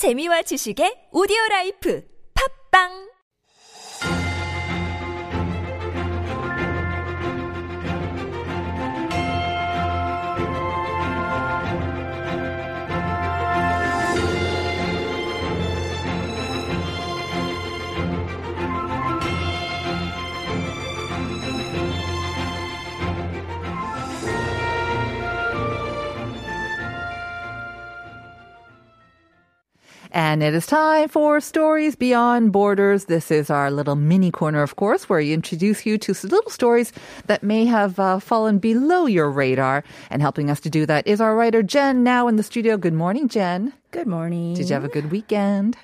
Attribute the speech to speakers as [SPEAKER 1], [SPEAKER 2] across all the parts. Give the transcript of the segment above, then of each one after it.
[SPEAKER 1] 재미와 지식의 오디오 라이프. 팝빵
[SPEAKER 2] And it is time for Stories Beyond Borders. This is our little mini corner, of course, where we introduce you to little stories that may have uh, fallen below your radar. And helping us to do that is our writer, Jen, now in the studio. Good morning, Jen.
[SPEAKER 3] Good morning.
[SPEAKER 2] Did you have a good weekend?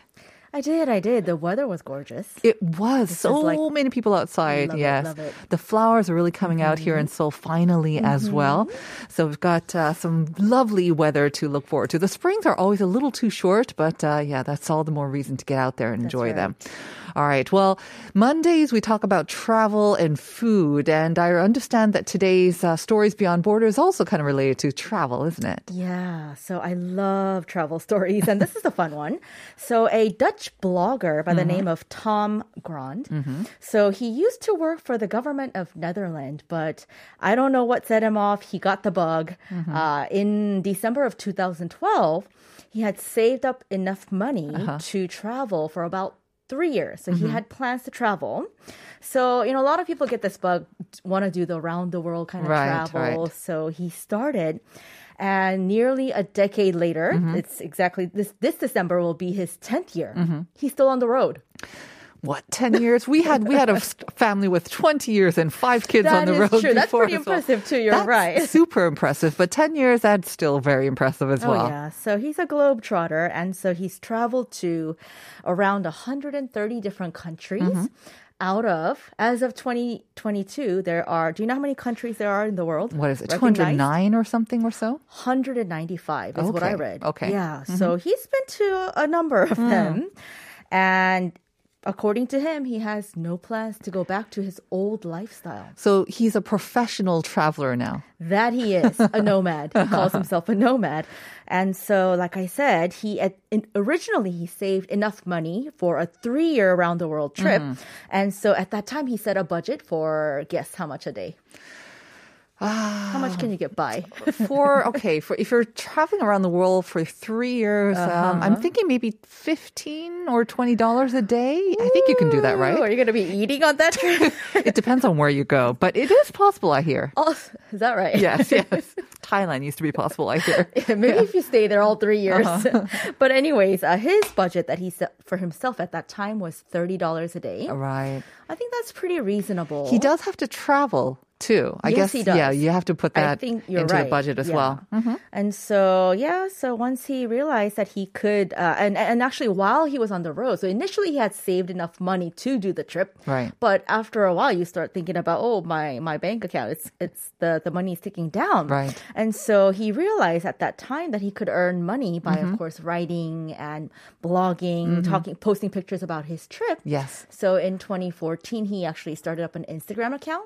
[SPEAKER 3] I did, I did. The weather was gorgeous.
[SPEAKER 2] It was so
[SPEAKER 3] like-
[SPEAKER 2] many people outside.
[SPEAKER 3] It,
[SPEAKER 2] yes,
[SPEAKER 3] it. Mm-hmm.
[SPEAKER 2] the flowers are really coming out here in Seoul finally as well. So we've got uh, some lovely weather to look forward to. The springs are always a little too short, but uh, yeah, that's all the more reason to get out there and enjoy them. All right. Well, Mondays we talk about travel and food, and I understand that today's uh, stories beyond borders is also kind of related to travel, isn't it?
[SPEAKER 3] Yeah, so I love travel stories, and this is a fun one. So, a Dutch blogger by the
[SPEAKER 2] Mm-hmm.
[SPEAKER 3] name of Tom Grond. So, he used to work for the government of Netherlands, but I don't know what set him off. He got the bug.
[SPEAKER 2] Mm-hmm.
[SPEAKER 3] Uh, in December of 2012, he had saved up enough money
[SPEAKER 2] Uh-huh.
[SPEAKER 3] to travel for about three years. So
[SPEAKER 2] Mm-hmm.
[SPEAKER 3] he had plans to travel. So, you know, a lot of people get this bug, want to do the round the world kind of
[SPEAKER 2] Right,
[SPEAKER 3] travel.
[SPEAKER 2] right.
[SPEAKER 3] So he started. And nearly a decade later,
[SPEAKER 2] Mm-hmm.
[SPEAKER 3] it's exactly this this December will be his 10th year.
[SPEAKER 2] Mm-hmm.
[SPEAKER 3] He's still on the road.
[SPEAKER 2] What ten years? We had we had a family with twenty years and five kids on the
[SPEAKER 3] is
[SPEAKER 2] road.
[SPEAKER 3] true. That's pretty
[SPEAKER 2] well.
[SPEAKER 3] impressive too. You're
[SPEAKER 2] That's
[SPEAKER 3] right.
[SPEAKER 2] Super impressive. But 10 years, that's still very impressive as
[SPEAKER 3] Oh
[SPEAKER 2] well.
[SPEAKER 3] yeah. So he's a globetrotter and so he's traveled to around 130 different countries.
[SPEAKER 2] Mm-hmm.
[SPEAKER 3] Out of, as of 2022, there are, do you know how many countries there are in the world?
[SPEAKER 2] What is it, 209 or something or so?
[SPEAKER 3] 195 is what I read.
[SPEAKER 2] Okay. Mm-hmm.
[SPEAKER 3] Yeah. So he's been to a number of
[SPEAKER 2] Mm.
[SPEAKER 3] them. And according to him, he has no plans to go back to his old lifestyle.
[SPEAKER 2] So he's a professional traveler now.
[SPEAKER 3] That he is a nomad. He calls himself a nomad. And so, like I said, he in, originally he saved enough money for a three year around the world trip.
[SPEAKER 2] Mm-hmm.
[SPEAKER 3] And so at that time, he set a budget for guess how much a day? How much can you get by?
[SPEAKER 2] For, okay, for if you're traveling around the world for three years, um,
[SPEAKER 3] Uh-huh.
[SPEAKER 2] I'm thinking maybe 15 or $20 a day. I think you can do that,
[SPEAKER 3] right? Are you going to be eating on that trip?
[SPEAKER 2] it depends on where you go, but it is possible, I hear.
[SPEAKER 3] oh, is that right?
[SPEAKER 2] Yes, yes. Thailand used to be possible, I hear.
[SPEAKER 3] Maybe if you stay there all three years.
[SPEAKER 2] Uh-huh.
[SPEAKER 3] but anyways, uh, his budget that he set for himself at that time was thirty dollars a day.
[SPEAKER 2] Right.
[SPEAKER 3] I think that's pretty reasonable.
[SPEAKER 2] He does have to travel too. I
[SPEAKER 3] Yes,
[SPEAKER 2] guess
[SPEAKER 3] he does.
[SPEAKER 2] yeah, you have to put that into
[SPEAKER 3] right.
[SPEAKER 2] the budget as
[SPEAKER 3] Yeah.
[SPEAKER 2] well. Mm-hmm.
[SPEAKER 3] And so yeah, so once he realized that he could, uh, and and actually while he was on the road, so initially he had saved enough money to do the trip.
[SPEAKER 2] Right.
[SPEAKER 3] But after a while, you start thinking about oh my my bank account, it's it's the the money is ticking down.
[SPEAKER 2] Right.
[SPEAKER 3] And so he realized at that time that he could earn money by,
[SPEAKER 2] Mm-hmm.
[SPEAKER 3] of course, writing and blogging, talking, posting pictures about his trip.
[SPEAKER 2] Yes.
[SPEAKER 3] So in 2014, he actually started up an Instagram account.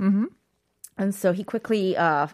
[SPEAKER 2] Mm-hmm.
[SPEAKER 3] And so he quickly uh,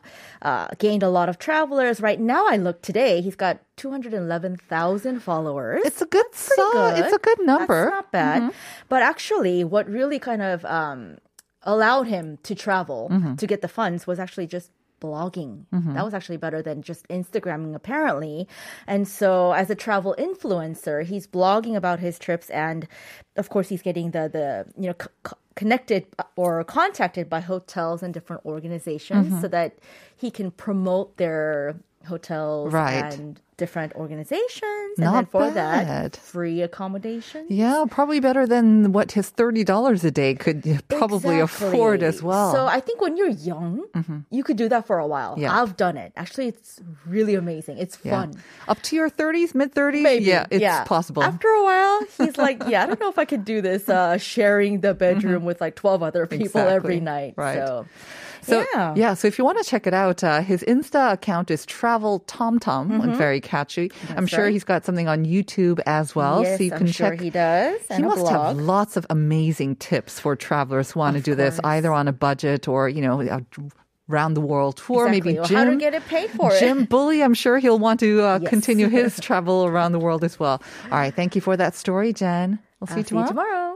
[SPEAKER 3] uh, gained a lot of travelers. Right now, I look today, he's got 211,000 followers.
[SPEAKER 2] It's a good so-
[SPEAKER 3] good.
[SPEAKER 2] It's a good number.
[SPEAKER 3] That's not bad. But actually, what really kind of um, allowed him to travel to get the funds was actually just blogging. That was actually better than just Instagramming, apparently. And so, as a travel influencer, he's blogging about his trips, and of course, he's getting the the you know. C- c- connected uh, or contacted by hotels and different organizations mm-hmm. so that he can promote their hotels
[SPEAKER 2] Right.
[SPEAKER 3] and different organizations and
[SPEAKER 2] Not
[SPEAKER 3] then for
[SPEAKER 2] bad.
[SPEAKER 3] that free accommodation
[SPEAKER 2] Yeah, probably better than what his thirty dollars a day could probably afford as well.
[SPEAKER 3] So I think when you're young, you could do that for a while.
[SPEAKER 2] Yeah.
[SPEAKER 3] I've done it. Actually, it's really amazing. It's
[SPEAKER 2] yeah.
[SPEAKER 3] fun.
[SPEAKER 2] Up to your thirties, mid thirties.
[SPEAKER 3] Maybe.
[SPEAKER 2] Yeah, it's
[SPEAKER 3] yeah.
[SPEAKER 2] possible.
[SPEAKER 3] After a while, he's like, yeah, I don't know if I could do this, uh, sharing the bedroom with like 12 other people every
[SPEAKER 2] Mm-hmm.
[SPEAKER 3] Night.
[SPEAKER 2] Right.
[SPEAKER 3] So,
[SPEAKER 2] So
[SPEAKER 3] yeah.
[SPEAKER 2] so if you want to check it out, uh, his Insta account is Travel Tom Tom. Very catchy. I'm sure
[SPEAKER 3] right.
[SPEAKER 2] he's got something on YouTube as well,
[SPEAKER 3] yes,
[SPEAKER 2] so you
[SPEAKER 3] I'm
[SPEAKER 2] can
[SPEAKER 3] sure
[SPEAKER 2] check.
[SPEAKER 3] he does.
[SPEAKER 2] He must
[SPEAKER 3] blog.
[SPEAKER 2] have lots of amazing tips for travelers who want to do this either on a budget or you know a round the world tour.
[SPEAKER 3] Exactly.
[SPEAKER 2] Maybe Jim.
[SPEAKER 3] how to get it paid for it.
[SPEAKER 2] Jim Bulley, I'm sure he'll want to uh,
[SPEAKER 3] Yes.
[SPEAKER 2] continue his travel around the world as well. All right, thank you for that story, Jen. We'll see
[SPEAKER 3] I'll
[SPEAKER 2] you tomorrow.
[SPEAKER 3] tomorrow.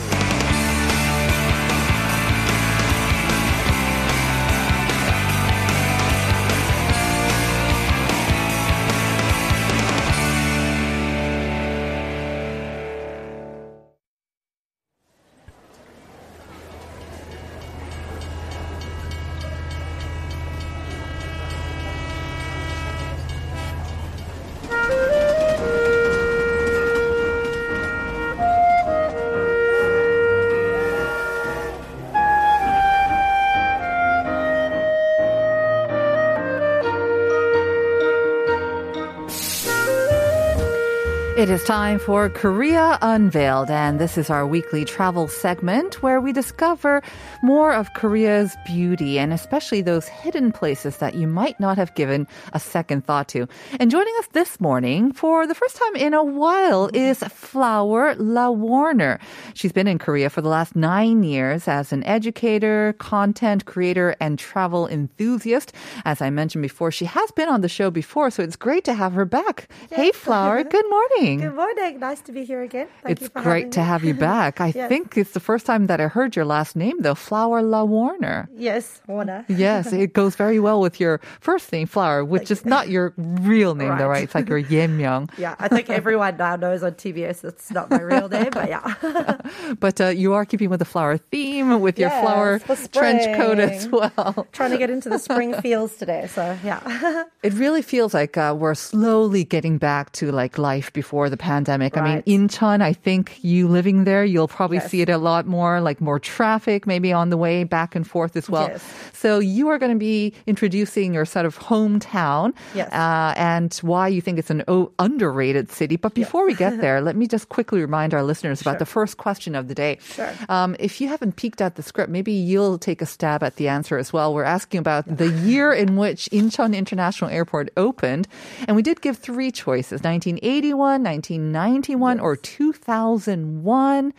[SPEAKER 2] It is time for Korea Unveiled, and this is our weekly travel segment where we discover more of Korea's beauty and especially those hidden places that you might not have given a second thought to. And joining us this morning for the first time in a while is Flower La Warner. She's been in Korea for the last nine years as an educator, content creator, and travel enthusiast. As I mentioned before, she has been on the show before, so it's great to have her back. Hey, Flower, good morning.
[SPEAKER 4] Good morning. Nice to be here again. Thank you
[SPEAKER 2] it's great to have you back. I
[SPEAKER 4] Yes.
[SPEAKER 2] think it's the first time that I heard your last name, though, Flower La Warner.
[SPEAKER 4] Yes, Warner.
[SPEAKER 2] Yes, it goes very well with your first name, Flower, which is not your real name, though, right?
[SPEAKER 4] Right.
[SPEAKER 2] It's like your Yemyeong.
[SPEAKER 4] Yeah, I think everyone now knows on TBS it's not my real name, but yeah.
[SPEAKER 2] But uh, you are keeping with the flower theme with your
[SPEAKER 4] Yes,
[SPEAKER 2] flower trench coat as well.
[SPEAKER 4] Trying to get into the spring feels today, so yeah.
[SPEAKER 2] It really feels like uh, we're slowly getting back to like life before the pandemic. I mean,
[SPEAKER 4] Right.
[SPEAKER 2] Incheon, I think you living there, you'll probably
[SPEAKER 4] Yes.
[SPEAKER 2] see it a lot more, like more traffic maybe on the way back and forth as well.
[SPEAKER 4] Yes.
[SPEAKER 2] So you are going to be introducing your sort of hometown
[SPEAKER 4] Yes.
[SPEAKER 2] uh, and why you think it's an o- underrated city. But before we get there, let me just quickly remind our listeners about the first question of the day.
[SPEAKER 4] Sure.
[SPEAKER 2] Um, if you haven't peeked at the script, maybe you'll take a stab at the answer as well. We're asking about the year in which Incheon International Airport opened. And we did give three choices 1981, 1991, or 2001.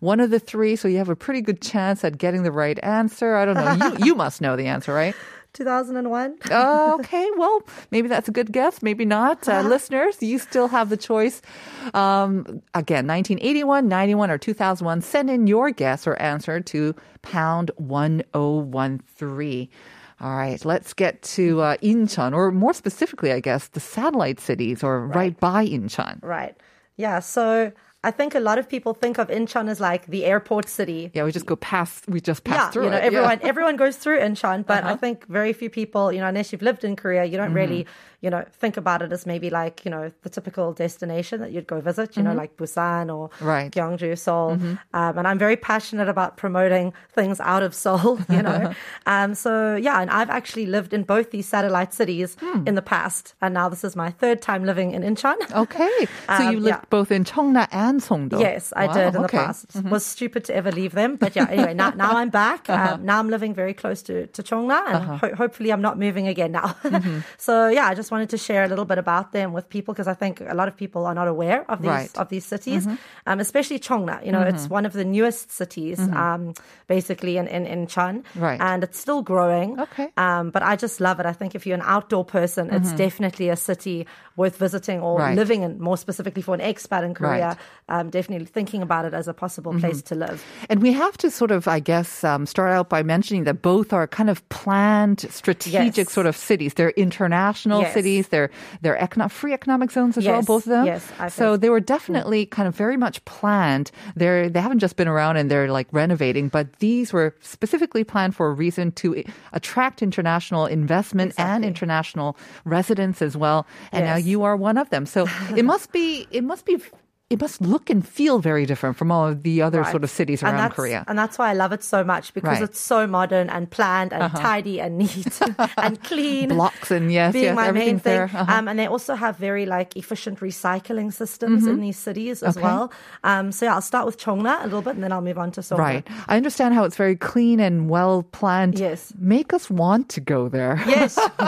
[SPEAKER 2] One of the three, so you have a pretty good chance at getting the right answer. I don't know. You, you must know the answer, right?
[SPEAKER 4] 2001.
[SPEAKER 2] Oh, okay, well, maybe that's a good guess, maybe not. Uh, listeners, you still have the choice. Um, again, 1981, 91, or 2001. Send in your guess or answer to pound 1013. All right, let's get to uh, Incheon, or more specifically, I guess, the satellite cities or right, by Incheon.
[SPEAKER 4] Right. Yeah, so I think a lot of people think of Incheon as like the airport city.
[SPEAKER 2] Yeah, we just go past, we just pass
[SPEAKER 4] yeah,
[SPEAKER 2] through
[SPEAKER 4] you know,
[SPEAKER 2] it. yeah. Uh-huh.
[SPEAKER 4] everyone everyone goes through Incheon, but I think very few people, you know, unless you've lived in Korea, you don't
[SPEAKER 2] Mm-hmm.
[SPEAKER 4] really, you know, think about it as maybe like, you know, the typical destination that you'd go visit, you know, like Busan or
[SPEAKER 2] Mm-hmm. Right. Mm-hmm.
[SPEAKER 4] Gyeongju, Seoul. Um, and I'm very passionate about promoting things out of Seoul, you know. um, so yeah, and I've actually lived in both these satellite cities
[SPEAKER 2] Hmm.
[SPEAKER 4] in the past, and now this is my third time living in Incheon.
[SPEAKER 2] Okay, so
[SPEAKER 4] Um,
[SPEAKER 2] you lived
[SPEAKER 4] yeah.
[SPEAKER 2] both in Cheongna and Songdo.
[SPEAKER 4] Yes, I
[SPEAKER 2] Wow,
[SPEAKER 4] did in
[SPEAKER 2] okay.
[SPEAKER 4] the past. Was stupid to ever leave them, but yeah. Anyway, now, now I'm back. Um, now I'm living very close to to Cheongna, and ho- hopefully I'm not moving again now. so yeah, I just wanted to share a little bit about them with people because I think a lot of people are not aware of these
[SPEAKER 2] Right.
[SPEAKER 4] of these cities, um, especially Cheongna. You know, it's one of the newest cities, um, basically in in, in Chun,
[SPEAKER 2] Right.
[SPEAKER 4] and it's still growing.
[SPEAKER 2] Okay.
[SPEAKER 4] um, but I just love it. I think if you're an outdoor person, it's definitely a city worth visiting or
[SPEAKER 2] Right.
[SPEAKER 4] living in. More specifically for an expat in Korea,
[SPEAKER 2] Right.
[SPEAKER 4] um, definitely thinking about it as a possible place to live.
[SPEAKER 2] And we have to sort of, I guess, um, start out by mentioning that both are kind of planned, strategic
[SPEAKER 4] Yes.
[SPEAKER 2] sort of cities. They're international
[SPEAKER 4] Yes.
[SPEAKER 2] cities. They're they're econo- free economic zones as well, both of them.
[SPEAKER 4] yes, I
[SPEAKER 2] so
[SPEAKER 4] think-
[SPEAKER 2] they were definitely kind of very much planned. They're they haven't just been around and they're like renovating, but these were specifically planned for a reason to attract international investment and international residents as well. And now
[SPEAKER 4] Yes.
[SPEAKER 2] You are one of them. So it must be, it must be, it must look and feel very different from all of the other
[SPEAKER 4] Right.
[SPEAKER 2] sort of cities around
[SPEAKER 4] that's-
[SPEAKER 2] Korea.
[SPEAKER 4] And that's why I love it so much because
[SPEAKER 2] Right. Uh-huh.
[SPEAKER 4] it's so modern and planned and tidy and neat and clean.
[SPEAKER 2] Blocks and yes,
[SPEAKER 4] being
[SPEAKER 2] yes,
[SPEAKER 4] my main thing.
[SPEAKER 2] there. Uh-huh.
[SPEAKER 4] Um, and they also have very like efficient recycling systems in these cities as
[SPEAKER 2] Mm-hmm. Okay.
[SPEAKER 4] well. Um, so yeah, I'll start with Chongna a little bit and then I'll move on to Seoul.
[SPEAKER 2] Right. I understand how it's very clean and well planned.
[SPEAKER 4] Yes.
[SPEAKER 2] Make us want to go there.
[SPEAKER 4] Yes.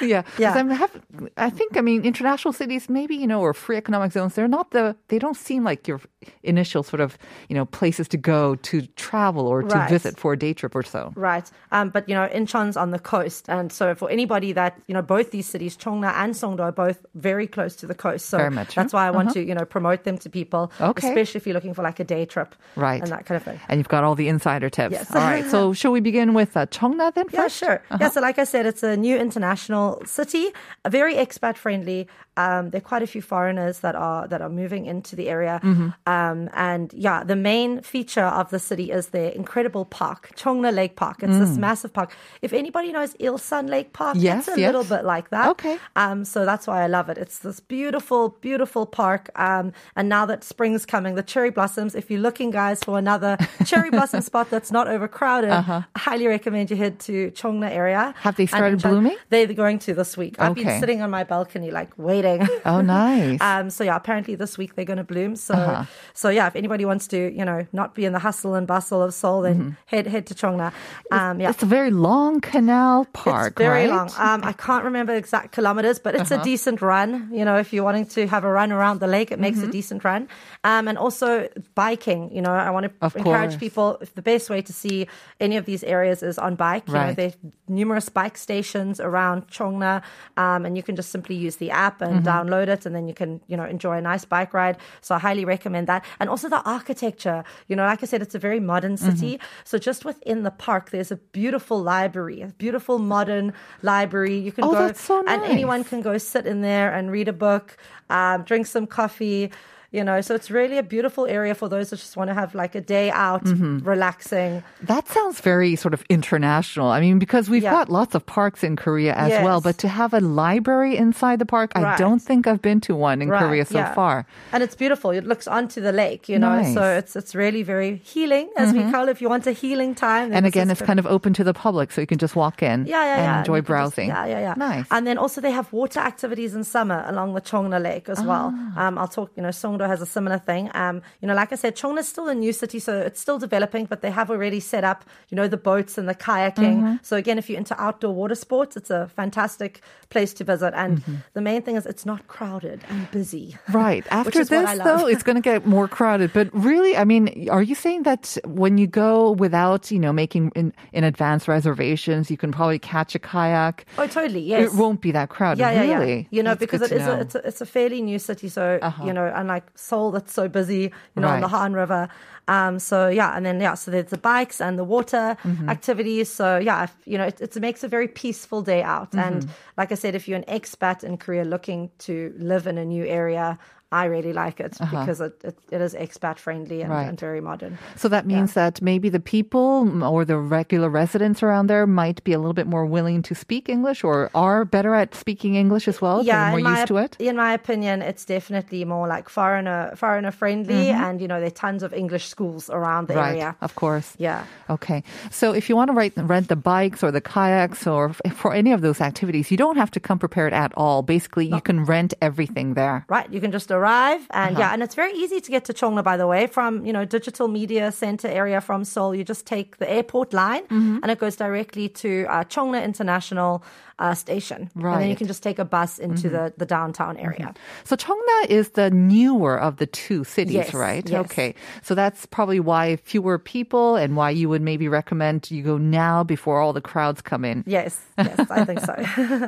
[SPEAKER 2] yeah.
[SPEAKER 4] Yeah.
[SPEAKER 2] I'm have, I think, I mean, international cities, maybe, you know, or free economic zones, they're not the, they don't seem like your initial sort of, you know, places to go to travel or to visit for a day trip or so.
[SPEAKER 4] Right. Um, but, you know, Incheon's on the coast. And so for anybody that, you know, both these cities, Chongna and Songdo, are both very close to the coast. So
[SPEAKER 2] much,
[SPEAKER 4] that's why I want to, you know, promote them to people,
[SPEAKER 2] Okay.
[SPEAKER 4] especially if you're looking for like a day trip.
[SPEAKER 2] Right.
[SPEAKER 4] And that kind of thing.
[SPEAKER 2] And you've got all the insider tips.
[SPEAKER 4] Yes.
[SPEAKER 2] All right. So, shall we begin with uh, Cheongna then
[SPEAKER 4] Yeah, sure.
[SPEAKER 2] Uh-huh.
[SPEAKER 4] Yeah, so like I said, it's a new international city, a very expat friendly. Um, there are quite a few foreigners that are that are moving into the area,
[SPEAKER 2] Mm-hmm.
[SPEAKER 4] um, and yeah, the main feature of the city is their incredible park, Chongna Lake Park. It's this massive park. If anybody knows Ilsan Lake Park,
[SPEAKER 2] Mm. Yes,
[SPEAKER 4] it's a
[SPEAKER 2] yes.
[SPEAKER 4] little bit like that.
[SPEAKER 2] Okay.
[SPEAKER 4] Um, so that's why I love it. It's this beautiful, beautiful park. Um, and now that spring's coming, the cherry blossoms. If you're looking, guys, for another cherry blossom spot that's not overcrowded, I highly recommend you head to Chongna area.
[SPEAKER 2] Uh-huh. Have they started blooming?
[SPEAKER 4] They're going to this week. I've
[SPEAKER 2] Okay.
[SPEAKER 4] been sitting on my balcony, like waiting.
[SPEAKER 2] Oh, nice.
[SPEAKER 4] Um, so yeah, apparently this week they're going to bloom. So,
[SPEAKER 2] Uh-huh.
[SPEAKER 4] So yeah, if anybody wants to, you know, not be in the hustle and bustle of Seoul, then head head to Chongna. Um, yeah.
[SPEAKER 2] Mm-hmm. It's a very long canal park,
[SPEAKER 4] It's very
[SPEAKER 2] right?
[SPEAKER 4] long. Um, I can't remember exact kilometers, but it's a decent run. You know, if you're wanting to have a run around the lake, it makes a decent run. Um, and also biking. You know, I want to
[SPEAKER 2] Of
[SPEAKER 4] encourage
[SPEAKER 2] course.
[SPEAKER 4] people. The best way to see any of these areas is on bike. You know,
[SPEAKER 2] Right.
[SPEAKER 4] there's numerous bike stations around Chongna, um, and you can just simply use the app and download it, and then you can you know enjoy a nice bike ride. So I highly recommend that. And also the architecture. You know, like I said, it's a very modern city. So just within the park, there's a beautiful library, a beautiful modern library. You can
[SPEAKER 2] Oh,
[SPEAKER 4] go
[SPEAKER 2] so
[SPEAKER 4] and anyone can go sit in there and read a book, um, drink some coffee. You know, so it's really a beautiful area for those that just want to have like a day out,
[SPEAKER 2] Mm-hmm.
[SPEAKER 4] relaxing.
[SPEAKER 2] That sounds very sort of international. I mean, because we've
[SPEAKER 4] Yeah.
[SPEAKER 2] got lots of parks in Korea as well, but to have a library inside the park, I don't think I've been to one in
[SPEAKER 4] Right,
[SPEAKER 2] Korea so
[SPEAKER 4] yeah.
[SPEAKER 2] far.
[SPEAKER 4] And it's beautiful. It looks onto the lake, you know.
[SPEAKER 2] Nice. Mm-hmm.
[SPEAKER 4] So it's it's really very healing, as we call it. If you want a healing time,
[SPEAKER 2] And again, it's kind of open to the public, so you can just walk in
[SPEAKER 4] Yeah, yeah,
[SPEAKER 2] and
[SPEAKER 4] yeah.
[SPEAKER 2] enjoy
[SPEAKER 4] you can just-
[SPEAKER 2] browsing.
[SPEAKER 4] yeah, yeah, yeah.
[SPEAKER 2] Nice.
[SPEAKER 4] And then also they have water activities in summer along the Chongna Lake as well.
[SPEAKER 2] Ah.
[SPEAKER 4] Um, I'll talk. You know, Songdo has a similar thing. Um, you know, like I said, Chongna is still a new city, so it's still developing, but they have already set up. You know, the boats and the kayaking.
[SPEAKER 2] Mm-hmm.
[SPEAKER 4] So again, if you're into outdoor water sports, it's a fantastic place to visit. And
[SPEAKER 2] Mm-hmm.
[SPEAKER 4] the main thing is it's not crowded and busy.
[SPEAKER 2] Right. After this, though, it's going to get more crowded. But really, I mean, are you saying that when you go without, you know, making in, in advance reservations, you can probably catch a kayak?
[SPEAKER 4] Oh, totally. Yes.
[SPEAKER 2] It won't be that crowded.
[SPEAKER 4] Yeah, yeah,
[SPEAKER 2] really?
[SPEAKER 4] yeah. You know,
[SPEAKER 2] That's
[SPEAKER 4] because it is
[SPEAKER 2] know.
[SPEAKER 4] a, it's a it's a fairly new city, so you know, unlike Seoul, that's so busy, you know, on the Han River. Um, so yeah, and then yeah, so there's the bikes and the water activities. So yeah, if, you know, it, it makes a very peaceful day out. And like I said, if you're an expat in Korea looking to live in a new area. I really like it because it, it, it is expat friendly and,
[SPEAKER 2] Right.
[SPEAKER 4] and very modern.
[SPEAKER 2] So that means that maybe the people or the regular residents around there might be a little bit more willing to speak English or are better at speaking English as well. They're more
[SPEAKER 4] in my,
[SPEAKER 2] used to it.
[SPEAKER 4] In my opinion, it's definitely more like foreigner foreigner friendly, and you know there are tons of English schools around the
[SPEAKER 2] Mm-hmm. Right,
[SPEAKER 4] area.
[SPEAKER 2] of course.
[SPEAKER 4] Yeah.
[SPEAKER 2] Okay. So if you want to rent, rent the bikes or the kayaks or f- for any of those activities, you don't have to come prepared at all. Basically, you can rent everything there.
[SPEAKER 4] Right, you can just arrive, and
[SPEAKER 2] Uh-huh.
[SPEAKER 4] yeah, and it's very easy to get to Chongna. By the way, from you know digital media center area from Seoul, you just take the airport line,
[SPEAKER 2] Mm-hmm.
[SPEAKER 4] and it goes directly to uh, Chongna International uh, Station, and then you
[SPEAKER 2] Mm-hmm.
[SPEAKER 4] can just take a bus into the the downtown area.
[SPEAKER 2] So Cheongna is the newer of the two cities,
[SPEAKER 4] Yes,
[SPEAKER 2] right?
[SPEAKER 4] yes.
[SPEAKER 2] Okay. So that's probably why fewer people and why you would maybe recommend you go now before all the crowds come in.
[SPEAKER 4] Yes, yes, I think so.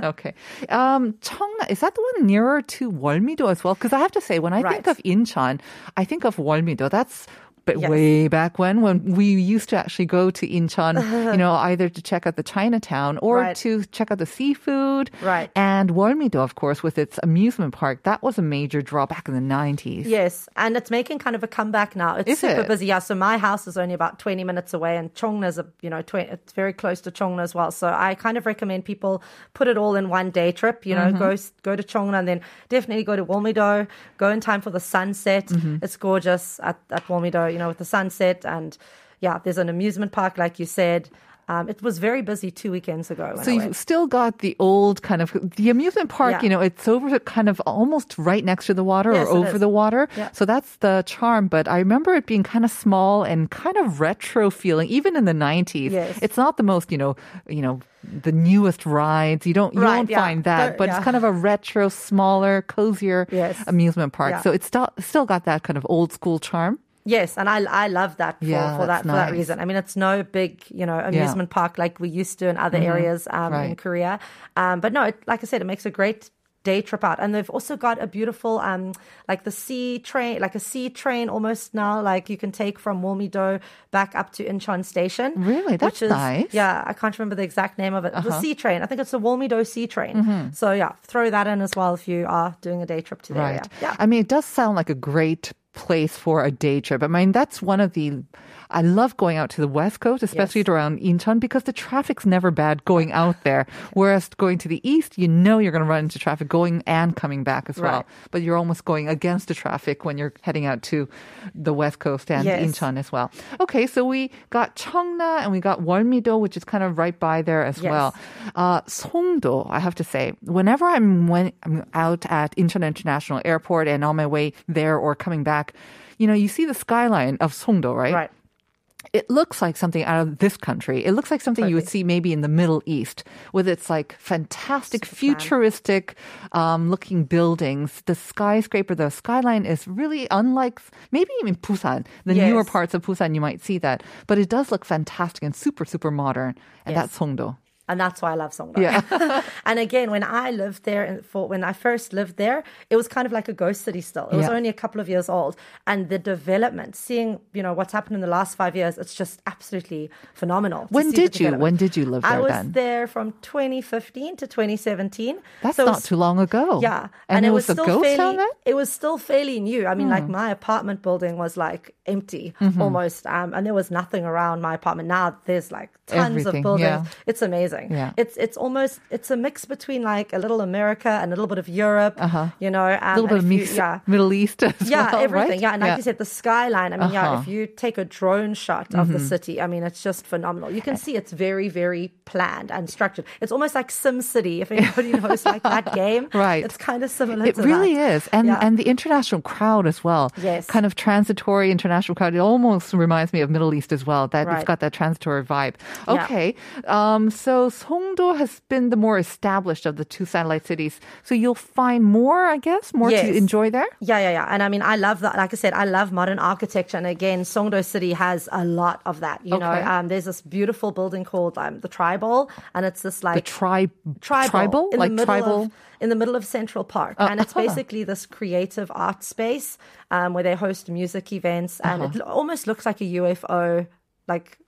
[SPEAKER 2] Okay. Um, Cheongna, is that the one nearer to Wolmido as well? Because I have to say, when I think of Incheon, I think of Wolmido. That's but
[SPEAKER 4] Yes.
[SPEAKER 2] way back when, when we used to actually go to Incheon, you know, either to check out the Chinatown or
[SPEAKER 4] Right.
[SPEAKER 2] to check out the seafood.
[SPEAKER 4] Right.
[SPEAKER 2] And Wolmido, of course, with its amusement park, that was a major draw back in the 90s.
[SPEAKER 4] Yes, and it's making kind of a comeback now. It's
[SPEAKER 2] Is
[SPEAKER 4] super
[SPEAKER 2] it?
[SPEAKER 4] busy. Yeah, so my house is only about 20 minutes away, and Chongna's a, you know, 20, it's very close to Chongna as well. So I kind of recommend people put it all in one day trip. You know,
[SPEAKER 2] Mm-hmm.
[SPEAKER 4] go go to Chongna and then definitely go to Wolmido. Go in time for the sunset.
[SPEAKER 2] Mm-hmm.
[SPEAKER 4] It's gorgeous at at Wolmido. You know, with the sunset and yeah, there's an amusement park like you said. Um, it was very busy two weekends ago.
[SPEAKER 2] So you've still got the old kind of the amusement park.
[SPEAKER 4] Yeah.
[SPEAKER 2] You know, it's over kind of almost right next to the water
[SPEAKER 4] Yes,
[SPEAKER 2] or over
[SPEAKER 4] is.
[SPEAKER 2] the water.
[SPEAKER 4] Yeah.
[SPEAKER 2] So that's the charm. But I remember it being kind of small and kind of retro feeling, even in the nineties.
[SPEAKER 4] Yes.
[SPEAKER 2] It's not the most, you know, you know, the newest rides. You don't, you
[SPEAKER 4] Right,
[SPEAKER 2] won't
[SPEAKER 4] yeah.
[SPEAKER 2] find that.
[SPEAKER 4] But-
[SPEAKER 2] it's kind of a retro, smaller, cozier
[SPEAKER 4] Yes.
[SPEAKER 2] amusement park. So it's still still got that kind of old school charm.
[SPEAKER 4] Yes, and I I love that for,
[SPEAKER 2] Yeah,
[SPEAKER 4] for that for that reason. I mean, it's no big you know amusement park like we used to in other areas um, in
[SPEAKER 2] Mm-hmm.
[SPEAKER 4] Korea, um, but no, it, like I said, it makes a great day trip out, and they've also got a beautiful um like the sea train, like a sea train almost now, like you can take from Wolmido back up to Incheon Station.
[SPEAKER 2] Really? That's
[SPEAKER 4] which is,
[SPEAKER 2] nice. Uh-huh.
[SPEAKER 4] Yeah, I can't remember the exact name of it. The sea train. I think it's the Wolmido sea train.
[SPEAKER 2] Mm-hmm.
[SPEAKER 4] So yeah, throw that in as well if you are doing a day trip to the
[SPEAKER 2] Right.
[SPEAKER 4] area. Yeah.
[SPEAKER 2] I mean, it does sound like a great place for a day trip. I mean, that's one of the. I love going out to the west coast, especially
[SPEAKER 4] Yes.
[SPEAKER 2] around Incheon, because the traffic's never bad going out there. Whereas going to the east, you know you're going to run into traffic going and coming back as well.
[SPEAKER 4] Right.
[SPEAKER 2] But you're almost going against the traffic when you're heading out to the west coast and
[SPEAKER 4] Yes.
[SPEAKER 2] Incheon as well. Okay, so we got Cheongna and we got Wolmido, which is kind of right by there as
[SPEAKER 4] Yes.
[SPEAKER 2] well. Uh, Songdo, I have to say, whenever I'm when I'm out at Incheon International Airport and on my way there or coming back, you know, you see the skyline of Songdo, right?
[SPEAKER 4] Right.
[SPEAKER 2] It looks like something out of this country. It looks like something you would see maybe in the Middle East with its like fantastic, futuristic um, looking buildings. The skyscraper, the skyline is really unlike maybe even Busan, the newer parts of Busan. You might see that, but it does look fantastic and super, super modern. And
[SPEAKER 4] Yes.
[SPEAKER 2] that's Songdo.
[SPEAKER 4] And that's why I love Songdo.
[SPEAKER 2] Yeah.
[SPEAKER 4] and again, when I lived there, and for when I first lived there, it was kind of like a ghost city. Still, it was
[SPEAKER 2] Yeah.
[SPEAKER 4] only a couple of years old, and the development, seeing you know what's happened in the last five years, it's just absolutely phenomenal.
[SPEAKER 2] When did you? When did you live there?
[SPEAKER 4] I was
[SPEAKER 2] then?
[SPEAKER 4] there from 2015 to 2017.
[SPEAKER 2] That's
[SPEAKER 4] So
[SPEAKER 2] not
[SPEAKER 4] was-
[SPEAKER 2] too long ago.
[SPEAKER 4] Yeah,
[SPEAKER 2] And, it, was, a
[SPEAKER 4] still
[SPEAKER 2] ghost
[SPEAKER 4] fairly,
[SPEAKER 2] town? Hmm.
[SPEAKER 4] It was still fairly new. I mean, like my apartment building was like empty
[SPEAKER 2] Mm-hmm.
[SPEAKER 4] almost, um, and there was nothing around my apartment. Now there's like tons
[SPEAKER 2] Everything,
[SPEAKER 4] of buildings.
[SPEAKER 2] yeah.
[SPEAKER 4] It's amazing.
[SPEAKER 2] Yeah.
[SPEAKER 4] It's it's almost it's a mix between like a little America and a little bit of Europe.
[SPEAKER 2] Uh-huh.
[SPEAKER 4] You know, um,
[SPEAKER 2] A little bit of
[SPEAKER 4] you- yeah.
[SPEAKER 2] Middle East as
[SPEAKER 4] Yeah,
[SPEAKER 2] well,
[SPEAKER 4] everything.
[SPEAKER 2] right?
[SPEAKER 4] Yeah, and like you said, the skyline. I mean, yeah,
[SPEAKER 2] Uh-huh.
[SPEAKER 4] if you take a drone shot of
[SPEAKER 2] Mm-hmm.
[SPEAKER 4] the city, I mean, it's just phenomenal. You can see it's very, very planned and structured. It's almost like Sim City. If anybody knows like that game,
[SPEAKER 2] Right.
[SPEAKER 4] It's kind of similar.
[SPEAKER 2] It really
[SPEAKER 4] that.
[SPEAKER 2] is. And
[SPEAKER 4] Yeah.
[SPEAKER 2] and the international crowd as well.
[SPEAKER 4] Yes.
[SPEAKER 2] Kind of transitory international crowd. It almost reminds me of Middle East as well. That it's got that transitory vibe.
[SPEAKER 4] Yeah.
[SPEAKER 2] Okay. Um so Songdo has been the more established of the two satellite cities. So you'll find more, I guess, more to enjoy there.
[SPEAKER 4] Yeah, yeah, yeah. And I mean, I love that. Like I said, I love modern architecture. And again, Songdo City has a lot of that. You know, um, there's this beautiful building called um, the Tri-bowl, and it's this
[SPEAKER 2] The
[SPEAKER 4] like
[SPEAKER 2] tribe
[SPEAKER 4] tribal,
[SPEAKER 2] tribal
[SPEAKER 4] in
[SPEAKER 2] like
[SPEAKER 4] the middle
[SPEAKER 2] tribal
[SPEAKER 4] of in the middle of Central Park, and it's basically this creative art space um, where they host music events, and it lo- almost looks like a UFO, like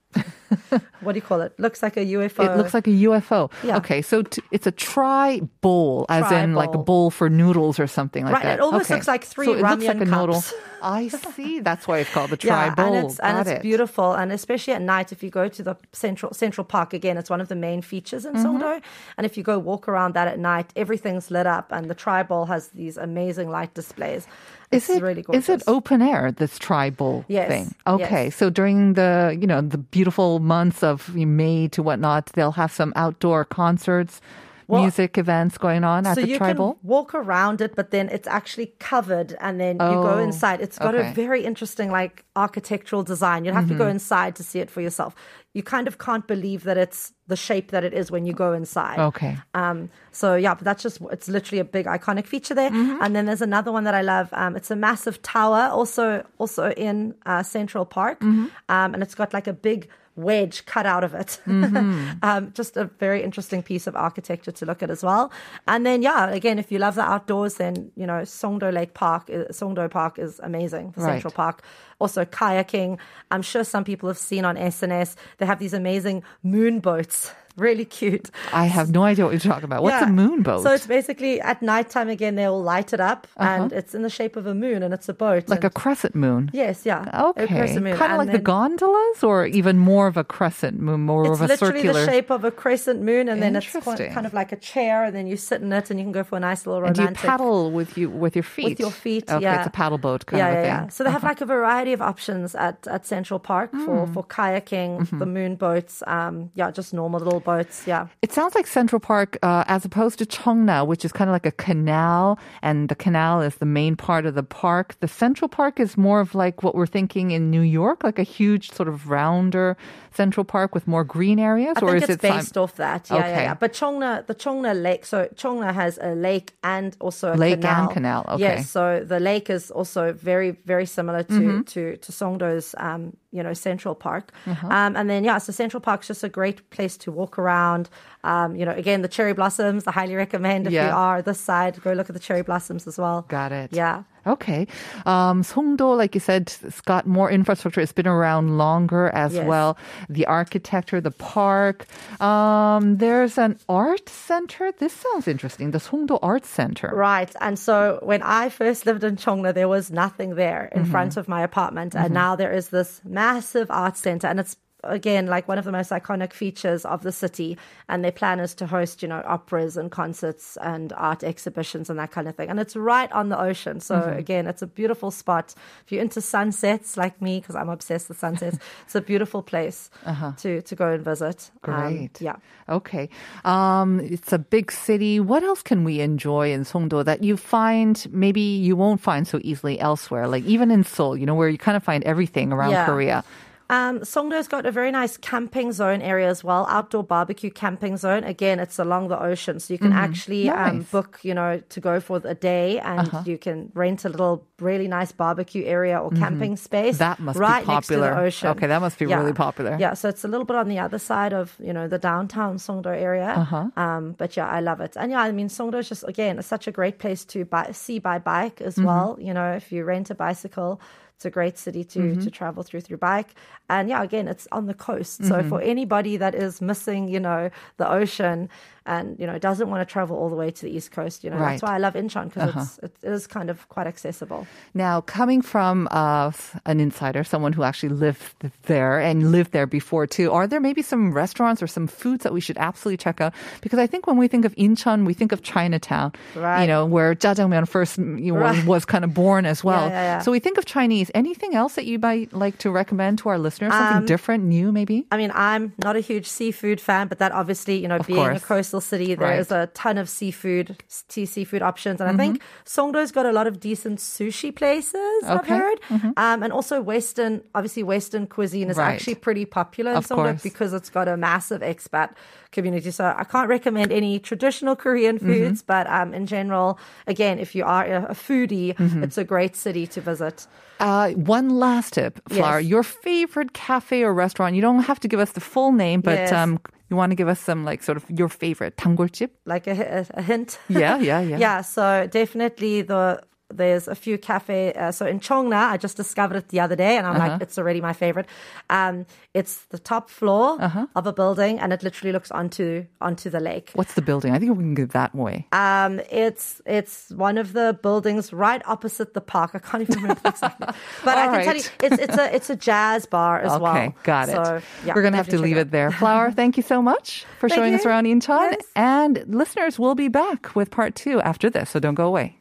[SPEAKER 4] what do you call it? Looks like a UFO.
[SPEAKER 2] It looks like a UFO.
[SPEAKER 4] Yeah.
[SPEAKER 2] Okay, so t- it's a tri bowl, as in like a
[SPEAKER 4] Tri-bowl.
[SPEAKER 2] for noodles or something like
[SPEAKER 4] Right,
[SPEAKER 2] that.
[SPEAKER 4] Right, it almost
[SPEAKER 2] okay.
[SPEAKER 4] looks like three
[SPEAKER 2] so it looks like a noodle.
[SPEAKER 4] cups.
[SPEAKER 2] I see. That's why it's called the tri bowl.
[SPEAKER 4] and it's, and it's
[SPEAKER 2] it.
[SPEAKER 4] beautiful, and especially at night, if you go to the central Central Park again, it's one of the main features in
[SPEAKER 2] Mm-hmm.
[SPEAKER 4] And if you go walk around that at night, everything's lit up, and the tri bowl has these amazing light displays.
[SPEAKER 2] Is
[SPEAKER 4] It's
[SPEAKER 2] it
[SPEAKER 4] really
[SPEAKER 2] is it open air this Tri-bowl
[SPEAKER 4] Yes,
[SPEAKER 2] thing? Okay,
[SPEAKER 4] yes.
[SPEAKER 2] so during the you know the beautiful months of May to whatnot, they'll have some outdoor concerts,
[SPEAKER 4] Well,
[SPEAKER 2] music events going on at
[SPEAKER 4] so
[SPEAKER 2] the
[SPEAKER 4] you
[SPEAKER 2] Tri-bowl.
[SPEAKER 4] can walk around it, but then it's actually covered, and then you go
[SPEAKER 2] Oh,
[SPEAKER 4] inside. It's got
[SPEAKER 2] okay. Mm-hmm.
[SPEAKER 4] a very interesting like architectural design. You'd have to go inside to see it for yourself. You kind of can't believe that it's the shape that it is when you go inside.
[SPEAKER 2] Okay.
[SPEAKER 4] Um, so yeah, but that's just it's literally a big iconic feature there.
[SPEAKER 2] Mm-hmm.
[SPEAKER 4] And then there's another one that I love. Um, it's a massive tower, also also in uh, Central Park,
[SPEAKER 2] Mm-hmm.
[SPEAKER 4] um, and it's got like a big wedge cut out of it. um, just a very interesting piece of architecture to look at as well. And then, yeah, again, if you love the outdoors, then you know Songdo Lake Park, uh, Songdo Park is amazing. The
[SPEAKER 2] Right.
[SPEAKER 4] Central Park. Also kayaking. I'm sure some people have seen on SNS. They have these amazing moon boats. Really cute.
[SPEAKER 2] I have no idea what you're talking about. What's
[SPEAKER 4] Yeah.
[SPEAKER 2] a moon boat?
[SPEAKER 4] So it's basically at nighttime again, they all light it up and it's in the shape of a moon and it's a boat.
[SPEAKER 2] Uh-huh. like a crescent moon.
[SPEAKER 4] Yes, yeah.
[SPEAKER 2] Okay. Kind of
[SPEAKER 4] And
[SPEAKER 2] like the gondolas or even more of a crescent moon, more of a circular?
[SPEAKER 4] It's literally the shape of a crescent moon, and then it's kind of like a chair, and then you sit in it, and you can go for a nice little
[SPEAKER 2] and do you paddle with you with your feet?
[SPEAKER 4] with your feet,
[SPEAKER 2] Okay,
[SPEAKER 4] yeah.
[SPEAKER 2] it's a paddle boat kind
[SPEAKER 4] yeah,
[SPEAKER 2] of a
[SPEAKER 4] yeah,
[SPEAKER 2] thing. Uh-huh.
[SPEAKER 4] yeah. So they have like a variety of options at, at Central Park for,
[SPEAKER 2] Mm.
[SPEAKER 4] for kayaking,
[SPEAKER 2] Mm-hmm.
[SPEAKER 4] the moon boats, um, yeah, just normal little boats, yeah.
[SPEAKER 2] It sounds like Central Park, uh, as opposed to Cheongna, which is kind of like a canal, and the canal is the main part of the park. The Central Park is more of like what we're thinking in New York, like a huge sort of rounder Central Park with more green areas,
[SPEAKER 4] I
[SPEAKER 2] or
[SPEAKER 4] think
[SPEAKER 2] is
[SPEAKER 4] it's
[SPEAKER 2] it
[SPEAKER 4] based off that. Yeah,
[SPEAKER 2] Okay.
[SPEAKER 4] yeah, yeah. But Chongna, the Chongna Lake, so Chongna has a lake and also a
[SPEAKER 2] Lake
[SPEAKER 4] canal.
[SPEAKER 2] and canal, okay.
[SPEAKER 4] Yes, so the lake is also very, very similar to
[SPEAKER 2] Mm-hmm.
[SPEAKER 4] to to Songdo's, um, you know, Central Park.
[SPEAKER 2] Uh-huh.
[SPEAKER 4] Um, and then yeah, so Central Park's just a great place to walk around. Um, you know, again, the cherry blossoms. I highly recommend if you are this side, go look at the cherry blossoms as well.
[SPEAKER 2] Got it.
[SPEAKER 4] Yeah.
[SPEAKER 2] Okay. Um, Songdo, like you said, it's got more infrastructure. It's been around longer as
[SPEAKER 4] Yes.
[SPEAKER 2] well. The architecture, the park. Um, there's an art center. This sounds interesting. The Songdo Art Center.
[SPEAKER 4] Right. And so when I first lived in Chongna, there was nothing there in
[SPEAKER 2] Mm-hmm.
[SPEAKER 4] front of my apartment. And now there is this massive art center. And it's, again, like one of the most iconic features of the city. And their plan is to host, you know, operas and concerts and art exhibitions and that kind of thing. And it's right on the ocean. So
[SPEAKER 2] Mm-hmm.
[SPEAKER 4] again, it's a beautiful spot. If you're into sunsets like me, because I'm obsessed with sunsets, it's a beautiful place to, to go and visit. Um,
[SPEAKER 2] Uh-huh. Great.
[SPEAKER 4] yeah.
[SPEAKER 2] Okay. Um, it's a big city. What else can we enjoy in Songdo that you find maybe you won't find so easily elsewhere? Like even in Seoul, you know, where you kind of find everything around
[SPEAKER 4] Yeah.
[SPEAKER 2] Korea.
[SPEAKER 4] Um, Songdo's got a very nice camping zone area as well, outdoor barbecue camping zone. Again, it's along the ocean, so you can actually um,
[SPEAKER 2] Mm-hmm. Nice. Uh-huh.
[SPEAKER 4] book, you know, to go for a day, and you can rent a little really nice barbecue area or camping space.
[SPEAKER 2] Mm-hmm. That must be
[SPEAKER 4] right next to
[SPEAKER 2] popular.
[SPEAKER 4] the ocean.
[SPEAKER 2] Okay, that must be really popular.
[SPEAKER 4] Yeah, so it's a little bit on the other side of you know the downtown Songdo area.
[SPEAKER 2] Uh-huh.
[SPEAKER 4] Um, but yeah, I love it, and yeah, I mean Songdo is just again such a great place to buy, see by bike as
[SPEAKER 2] Mm-hmm.
[SPEAKER 4] well. You know, if you rent a bicycle. It's a great city to,
[SPEAKER 2] Mm-hmm.
[SPEAKER 4] to travel through through bike. And yeah, again, it's on the coast. So
[SPEAKER 2] Mm-hmm.
[SPEAKER 4] for anybody that is missing, you know, the ocean and, you know, doesn't want to travel all the way to the East Coast, you know,
[SPEAKER 2] Right. Uh-huh.
[SPEAKER 4] that's why I love Incheon because it's, it is kind of quite accessible.
[SPEAKER 2] Now, coming from uh, an insider, someone who actually lived there and lived there before too, are there maybe some restaurants or some foods that we should absolutely check out? Because I think when we think of Incheon, we think of Chinatown,
[SPEAKER 4] Right.
[SPEAKER 2] you know, where jjajangmyeon first you know,
[SPEAKER 4] Right.
[SPEAKER 2] was kind of born as well.
[SPEAKER 4] Yeah, yeah, yeah.
[SPEAKER 2] So we think of Chinese. Anything else that you might like to recommend to our listeners? Something
[SPEAKER 4] Um,
[SPEAKER 2] different, new, maybe?
[SPEAKER 4] I mean, I'm not a huge seafood fan, but that obviously, you know,
[SPEAKER 2] Of
[SPEAKER 4] being
[SPEAKER 2] course.
[SPEAKER 4] a coastal city, There's
[SPEAKER 2] Right.
[SPEAKER 4] a ton of seafood, sea seafood options. And I think Songdo's got a lot of decent sushi places, I've
[SPEAKER 2] Okay.
[SPEAKER 4] heard. Um, and also Western, obviously Western cuisine is
[SPEAKER 2] Right.
[SPEAKER 4] actually pretty popular in
[SPEAKER 2] Of
[SPEAKER 4] Songdo
[SPEAKER 2] course.
[SPEAKER 4] because it's got a massive expat community. So I can't recommend any traditional Korean
[SPEAKER 2] Mm-hmm.
[SPEAKER 4] foods, but um, in general, again, if you are a, foodie,
[SPEAKER 2] Mm-hmm.
[SPEAKER 4] it's a great city to visit.
[SPEAKER 2] Uh, one last tip, Flower.
[SPEAKER 4] Yes.
[SPEAKER 2] Your favorite cafe or restaurant. You don't have to give us the full name, but
[SPEAKER 4] Yes.
[SPEAKER 2] um, you want to give us some like sort of your favorite tanggolchip?
[SPEAKER 4] Like a, a, a hint.
[SPEAKER 2] Yeah, yeah, yeah.
[SPEAKER 4] yeah, so definitely the there's a few cafe. Uh, so in Chongna, I just discovered it the other day, and I'm
[SPEAKER 2] Uh-huh.
[SPEAKER 4] like, it's already my favorite. Um, it's the top floor
[SPEAKER 2] Uh-huh.
[SPEAKER 4] of a building, and it literally looks onto onto the lake.
[SPEAKER 2] What's the building? I think we can go that way.
[SPEAKER 4] Um, it's it's one of the buildings right opposite the park. I can't even remember exactly, but I can tell you, it's it's a it's a jazz bar as well.
[SPEAKER 2] okay, got it.
[SPEAKER 4] So, yeah,
[SPEAKER 2] We're going to have to leave it there. Flower, thank you so much for
[SPEAKER 4] Thank
[SPEAKER 2] showing us around Incheon.
[SPEAKER 4] Yes.
[SPEAKER 2] And listeners, we'll be back with part two after this, so don't go away.